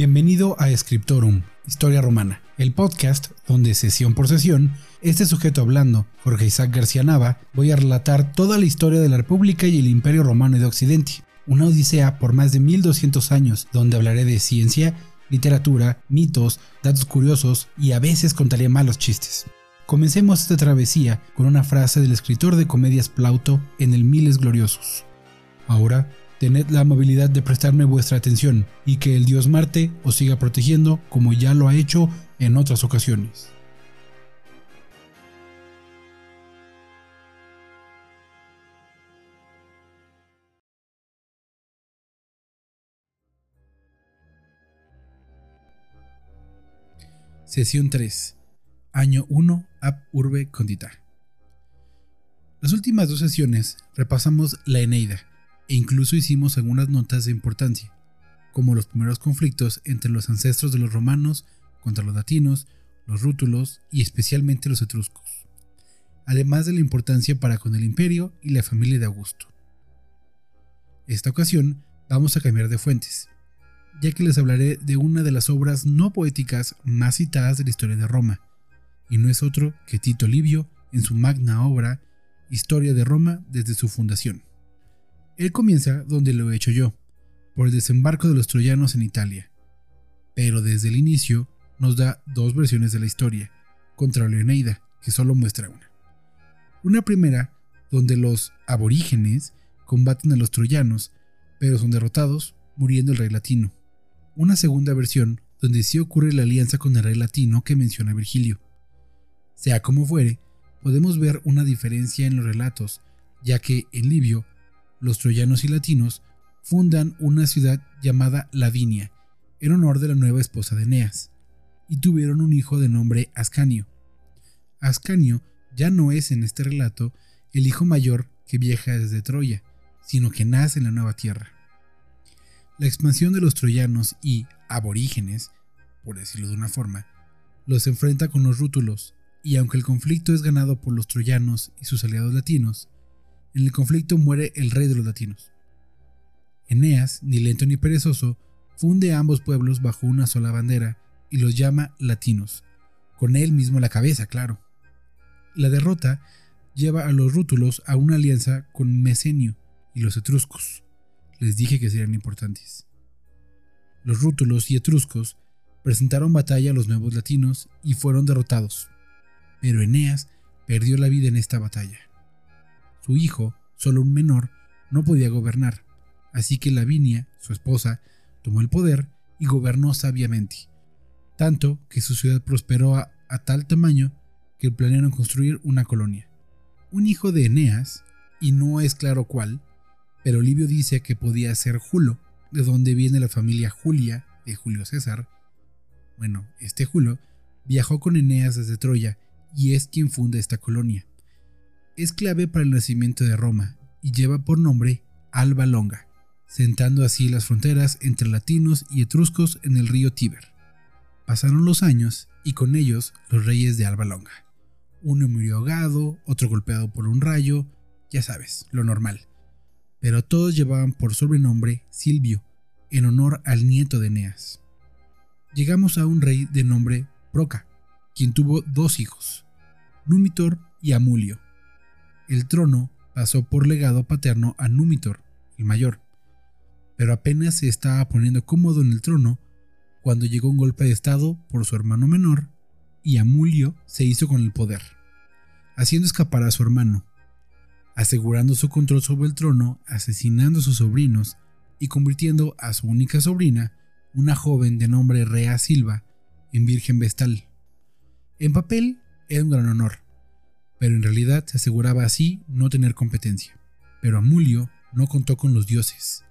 Bienvenido a Scriptorum, Historia Romana, el podcast donde sesión por sesión, este sujeto hablando, Jorge Isaac García Nava, voy a relatar toda la historia de la República y el Imperio Romano de Occidente, una odisea por más de 1200 años donde hablaré de ciencia, literatura, mitos, datos curiosos y a veces contaré malos chistes. Comencemos esta travesía con una frase del escritor de comedias Plauto en el Miles Gloriosos. Ahora tened la amabilidad de prestarme vuestra atención y que el dios Marte os siga protegiendo como ya lo ha hecho en otras ocasiones. Sesión 3. Año 1 Ab Urbe Condita. Las últimas dos sesiones repasamos la Eneida, e incluso hicimos algunas notas de importancia, como los primeros conflictos entre los ancestros de los romanos contra los latinos, los rútulos y especialmente los etruscos, además de la importancia para con el imperio y la familia de Augusto. Esta ocasión vamos a cambiar de fuentes, ya que les hablaré de una de las obras no poéticas más citadas de la historia de Roma, y no es otro que Tito Livio en su magna obra Historia de Roma desde su fundación. Él comienza donde lo he hecho yo, por el desembarco de los troyanos en Italia. Pero desde el inicio nos da dos versiones de la historia, contra Leoneida, que solo muestra una. Una primera, donde los aborígenes combaten a los troyanos, pero son derrotados, muriendo el rey latino. Una segunda versión, donde sí ocurre la alianza con el rey latino que menciona Virgilio. Sea como fuere, podemos ver una diferencia en los relatos, ya que en Livio los troyanos y latinos fundan una ciudad llamada Lavinia, en honor de la nueva esposa de Eneas, y tuvieron un hijo de nombre Ascanio. Ascanio ya no es en este relato el hijo mayor que viaja desde Troya, sino que nace en la nueva tierra. La expansión de los troyanos y aborígenes, por decirlo de una forma, los enfrenta con los rútulos, y aunque el conflicto es ganado por los troyanos y sus aliados latinos, en el conflicto muere el rey de los latinos. Eneas, ni lento ni perezoso, funde a ambos pueblos bajo una sola bandera y los llama latinos, con él mismo la cabeza, claro. La derrota lleva a los rútulos a una alianza con Mecenio y los etruscos. Les dije que serían importantes. Los rútulos y etruscos presentaron batalla a los nuevos latinos y fueron derrotados, pero Eneas perdió la vida en esta batalla. Su hijo, solo un menor, no podía gobernar, así que Lavinia, su esposa, tomó el poder y gobernó sabiamente, tanto que su ciudad prosperó a, tal tamaño que planearon construir una colonia. Un hijo de Eneas, y no es claro cuál, pero Livio dice que podía ser Julo, de donde viene la familia Julia de Julio César. Bueno, este Julo viajó con Eneas desde Troya y es quien funda esta colonia es clave para el nacimiento de Roma y lleva por nombre Alba Longa, sentando así las fronteras entre latinos y etruscos en el río Tíber. Pasaron los años y con ellos los reyes de Alba Longa. Uno murió ahogado, otro golpeado por un rayo, ya sabes, lo normal. Pero todos llevaban por sobrenombre Silvio, en honor al nieto de Eneas. Llegamos a un rey de nombre Proca, quien tuvo dos hijos, Numitor y Amulio el trono pasó por legado paterno a Numitor, el mayor, pero apenas se estaba poniendo cómodo en el trono cuando llegó un golpe de estado por su hermano menor y Amulio se hizo con el poder, haciendo escapar a su hermano, asegurando su control sobre el trono, asesinando a sus sobrinos y convirtiendo a su única sobrina, una joven de nombre Rea Silva, en virgen vestal. En papel era un gran honor, pero en realidad se aseguraba así no tener competencia. Pero Amulio no contó con los dioses,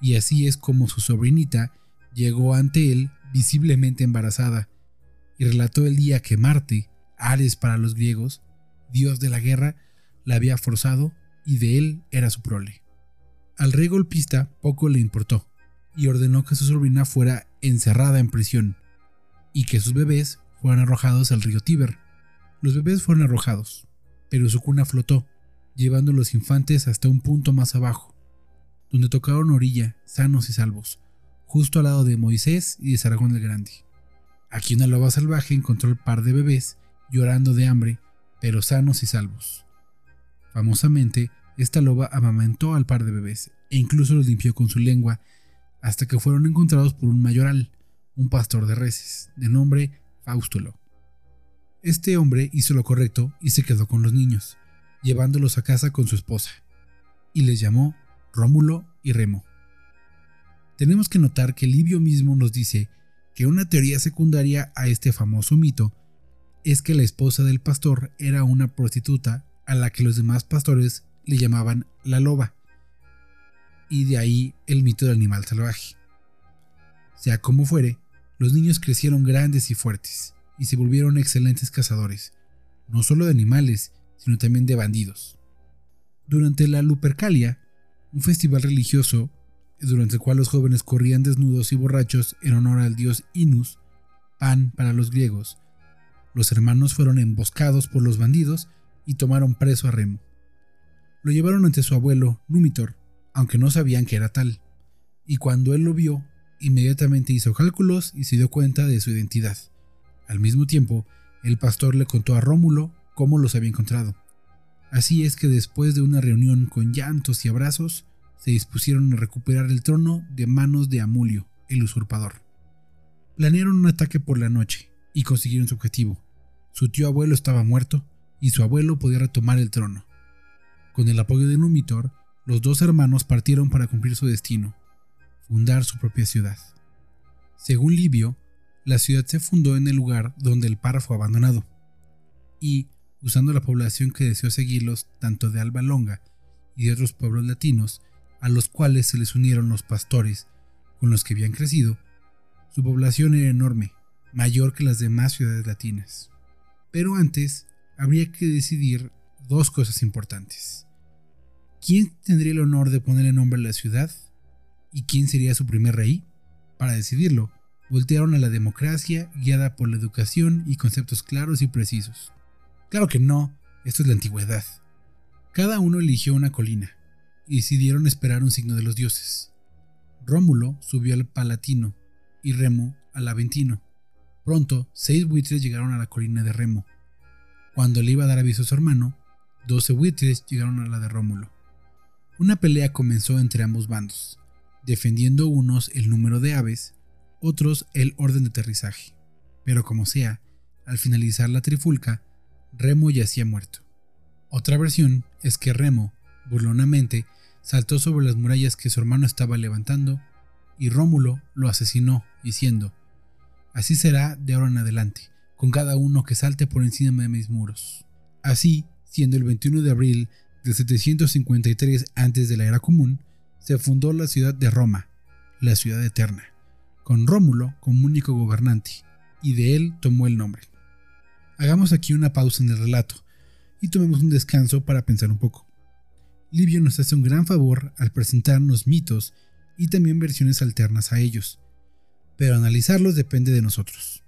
y así es como su sobrinita llegó ante él visiblemente embarazada, y relató el día que Marte, Ares para los griegos, dios de la guerra, la había forzado y de él era su prole. Al rey golpista poco le importó, y ordenó que su sobrina fuera encerrada en prisión, y que sus bebés fueran arrojados al río Tíber. Los bebés fueron arrojados, pero su cuna flotó, llevando a los infantes hasta un punto más abajo, donde tocaron orilla, sanos y salvos, justo al lado de Moisés y de Saragón el Grande. Aquí una loba salvaje encontró el par de bebés llorando de hambre, pero sanos y salvos. Famosamente, esta loba amamantó al par de bebés e incluso los limpió con su lengua hasta que fueron encontrados por un mayoral, un pastor de reses, de nombre Faustulo. Este hombre hizo lo correcto y se quedó con los niños, llevándolos a casa con su esposa, y les llamó Rómulo y Remo. Tenemos que notar que Livio mismo nos dice que una teoría secundaria a este famoso mito es que la esposa del pastor era una prostituta a la que los demás pastores le llamaban la loba, y de ahí el mito del animal salvaje. Sea como fuere, los niños crecieron grandes y fuertes, y se volvieron excelentes cazadores, no solo de animales, sino también de bandidos. Durante la Lupercalia, un festival religioso durante el cual los jóvenes corrían desnudos y borrachos en honor al dios Inus, Pan para los griegos, los hermanos fueron emboscados por los bandidos y tomaron preso a Remo. Lo llevaron ante su abuelo, Numitor, aunque no sabían que era tal, y cuando él lo vio, inmediatamente hizo cálculos y se dio cuenta de su identidad. Al mismo tiempo, el pastor le contó a Rómulo cómo los había encontrado. Así es que después de una reunión con llantos y abrazos, se dispusieron a recuperar el trono de manos de Amulio, el usurpador. Planearon un ataque por la noche y consiguieron su objetivo. Su tío abuelo estaba muerto y su abuelo podía retomar el trono. Con el apoyo de Numitor, los dos hermanos partieron para cumplir su destino, fundar su propia ciudad. Según Livio, la ciudad se fundó en el lugar donde el par fue abandonado, y, usando la población que deseó seguirlos tanto de Alba Longa y de otros pueblos latinos, a los cuales se les unieron los pastores con los que habían crecido, su población era enorme, mayor que las demás ciudades latinas. Pero antes habría que decidir dos cosas importantes. ¿Quién tendría el honor de poner el nombre a la ciudad? ¿Y quién sería su primer rey? Para decidirlo, voltearon a la democracia guiada por la educación y conceptos claros y precisos. Claro que no, esto es la antigüedad. Cada uno eligió una colina y decidieron esperar un signo de los dioses. Rómulo subió al Palatino y Remo al Aventino. Pronto, seis buitres llegaron a la colina de Remo. Cuando le iba a dar aviso a su hermano, doce buitres llegaron a la de Rómulo. Una pelea comenzó entre ambos bandos, defendiendo unos el número de aves, otros el orden de aterrizaje. Pero como sea, al finalizar la trifulca, Remo yacía muerto. Otra versión es que Remo, burlonamente, saltó sobre las murallas que su hermano estaba levantando y Rómulo lo asesinó, diciendo, Así será de ahora en adelante, con cada uno que salte por encima de mis muros. Así, siendo el 21 de abril de 753 antes de la era común, se fundó la ciudad de Roma, la ciudad eterna, con Rómulo como único gobernante, y de él tomó el nombre. Hagamos aquí una pausa en el relato y tomemos un descanso para pensar un poco. Livio nos hace un gran favor al presentarnos mitos y también versiones alternas a ellos, pero analizarlos depende de nosotros.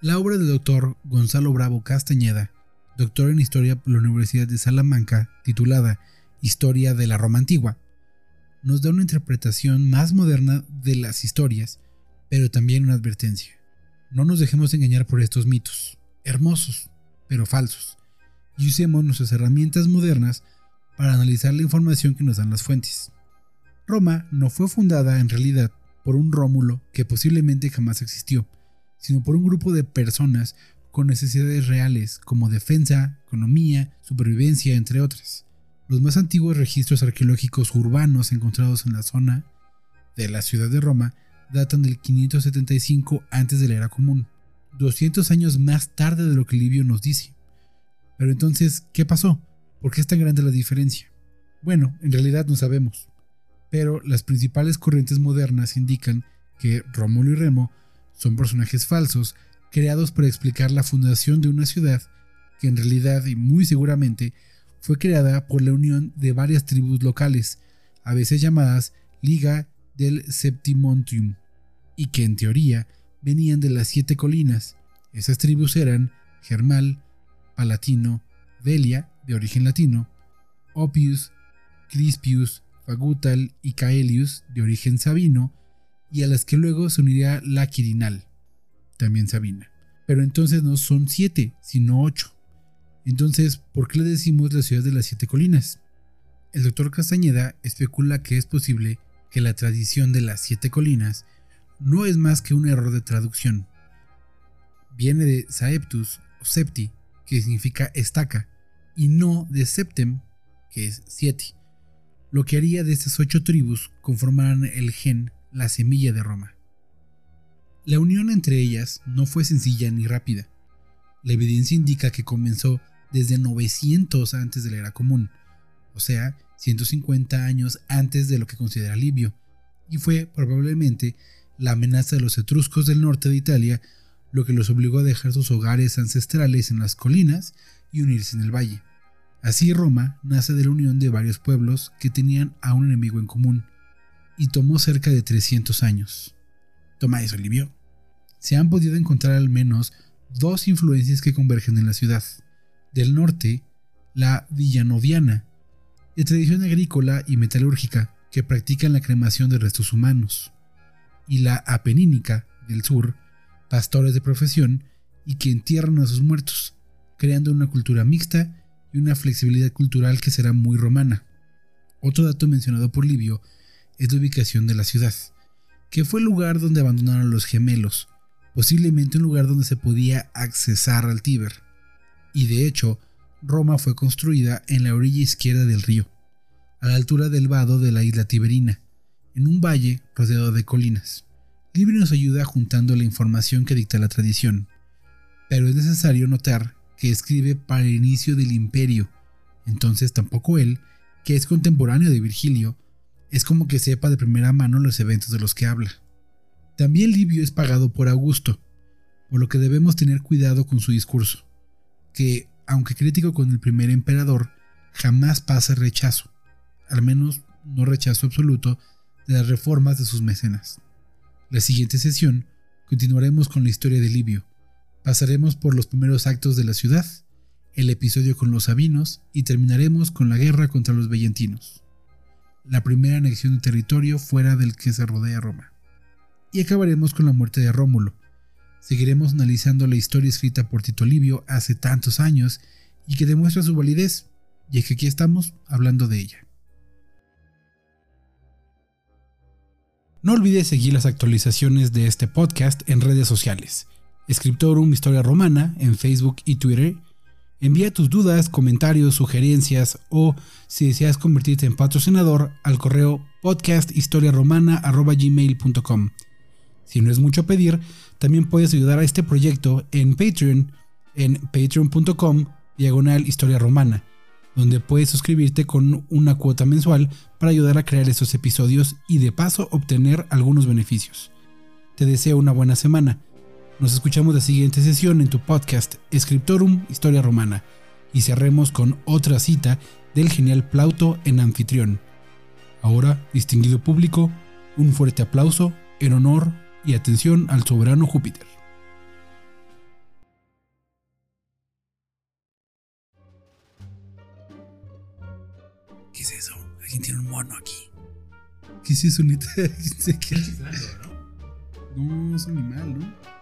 La obra del doctor Gonzalo Bravo Castañeda, doctor en Historia por la Universidad de Salamanca, titulada Historia de la Roma Antigua, nos da una interpretación más moderna de las historias, pero también una advertencia. No nos dejemos engañar por estos mitos, hermosos, pero falsos, y usemos nuestras herramientas modernas para analizar la información que nos dan las fuentes. Roma no fue fundada en realidad por un Rómulo que posiblemente jamás existió, sino por un grupo de personas con necesidades reales como defensa, economía, supervivencia, entre otras. Los más antiguos registros arqueológicos urbanos encontrados en la zona de la ciudad de Roma datan del 575 antes de la era común, 200 años más tarde de lo que Livio nos dice. Pero entonces, ¿qué pasó? ¿Por qué es tan grande la diferencia? Bueno, en realidad no sabemos pero las principales corrientes modernas indican que Rómulo y Remo son personajes falsos creados para explicar la fundación de una ciudad que en realidad y muy seguramente fue creada por la unión de varias tribus locales, a veces llamadas Liga del Septimontium, y que en teoría venían de las siete colinas. Esas tribus eran Germal, Palatino, Velia, de origen latino, Opius, Crispius, Fagutal y Caelius, de origen sabino, y a las que luego se uniría la Quirinal, también Sabina. Pero entonces no son siete, sino ocho. Entonces, ¿por qué le decimos la ciudad de las siete colinas? El doctor Castañeda especula que es posible que la tradición de las siete colinas no es más que un error de traducción. Viene de Saeptus o Septi, que significa estaca, y no de Septem, que es siete, lo que haría de estas ocho tribus conformaran el gen, la semilla de Roma. La unión entre ellas no fue sencilla ni rápida. La evidencia indica que comenzó desde 900 antes de la era común, o sea, 150 años antes de lo que considera Livio, y fue probablemente la amenaza de los etruscos del norte de Italia lo que los obligó a dejar sus hogares ancestrales en las colinas y unirse en el valle. Así Roma nace de la unión de varios pueblos que tenían a un enemigo en común, y tomó cerca de 300 años. Toma eso, Livio. Se han podido encontrar al menos dos influencias que convergen en la ciudad. Del norte, la villanodiana, de tradición agrícola y metalúrgica que practican la cremación de restos humanos, y la apenínica, del sur, pastores de profesión y que entierran a sus muertos, creando una cultura mixta y una flexibilidad cultural que será muy romana. Otro dato mencionado por Livio es la ubicación de la ciudad, que fue el lugar donde abandonaron los gemelos, posiblemente un lugar donde se podía accesar al Tíber y de hecho Roma fue construida en la orilla izquierda del río, a la altura del vado de la isla Tiberina, en un valle rodeado de colinas. Libri nos ayuda juntando la información que dicta la tradición, pero es necesario notar que escribe para el inicio del imperio, entonces tampoco él, que es contemporáneo de Virgilio, es como que sepa de primera mano los eventos de los que habla. También Livio es pagado por Augusto, por lo que debemos tener cuidado con su discurso que, aunque crítico con el primer emperador, jamás pasa rechazo, al menos no rechazo absoluto, de las reformas de sus mecenas. La siguiente sesión continuaremos con la historia de Livio. Pasaremos por los primeros actos de la ciudad, el episodio con los sabinos y terminaremos con la guerra contra los vellentinos, la primera anexión de territorio fuera del que se rodea Roma. Y acabaremos con la muerte de Rómulo, seguiremos analizando la historia escrita por Tito Livio hace tantos años y que demuestra su validez, y es que aquí estamos hablando de ella. No olvides seguir las actualizaciones de este podcast en redes sociales. Escriptorum Historia Romana en Facebook y Twitter. Envía tus dudas, comentarios, sugerencias o si deseas convertirte en patrocinador al correo podcasthistoriaromana.gmail.com. Si no es mucho pedir, también puedes ayudar a este proyecto en Patreon, en patreon.com diagonal historia romana, donde puedes suscribirte con una cuota mensual para ayudar a crear estos episodios y de paso obtener algunos beneficios. Te deseo una buena semana. Nos escuchamos la siguiente sesión en tu podcast Scriptorum Historia Romana y cerremos con otra cita del genial Plauto en anfitrión. Ahora, distinguido público, un fuerte aplauso en honor y atención al soberano Júpiter. ¿Qué es eso? Alguien tiene un mono aquí. ¿Qué es eso, neta? ¿Qué es No, es un animal, ¿no?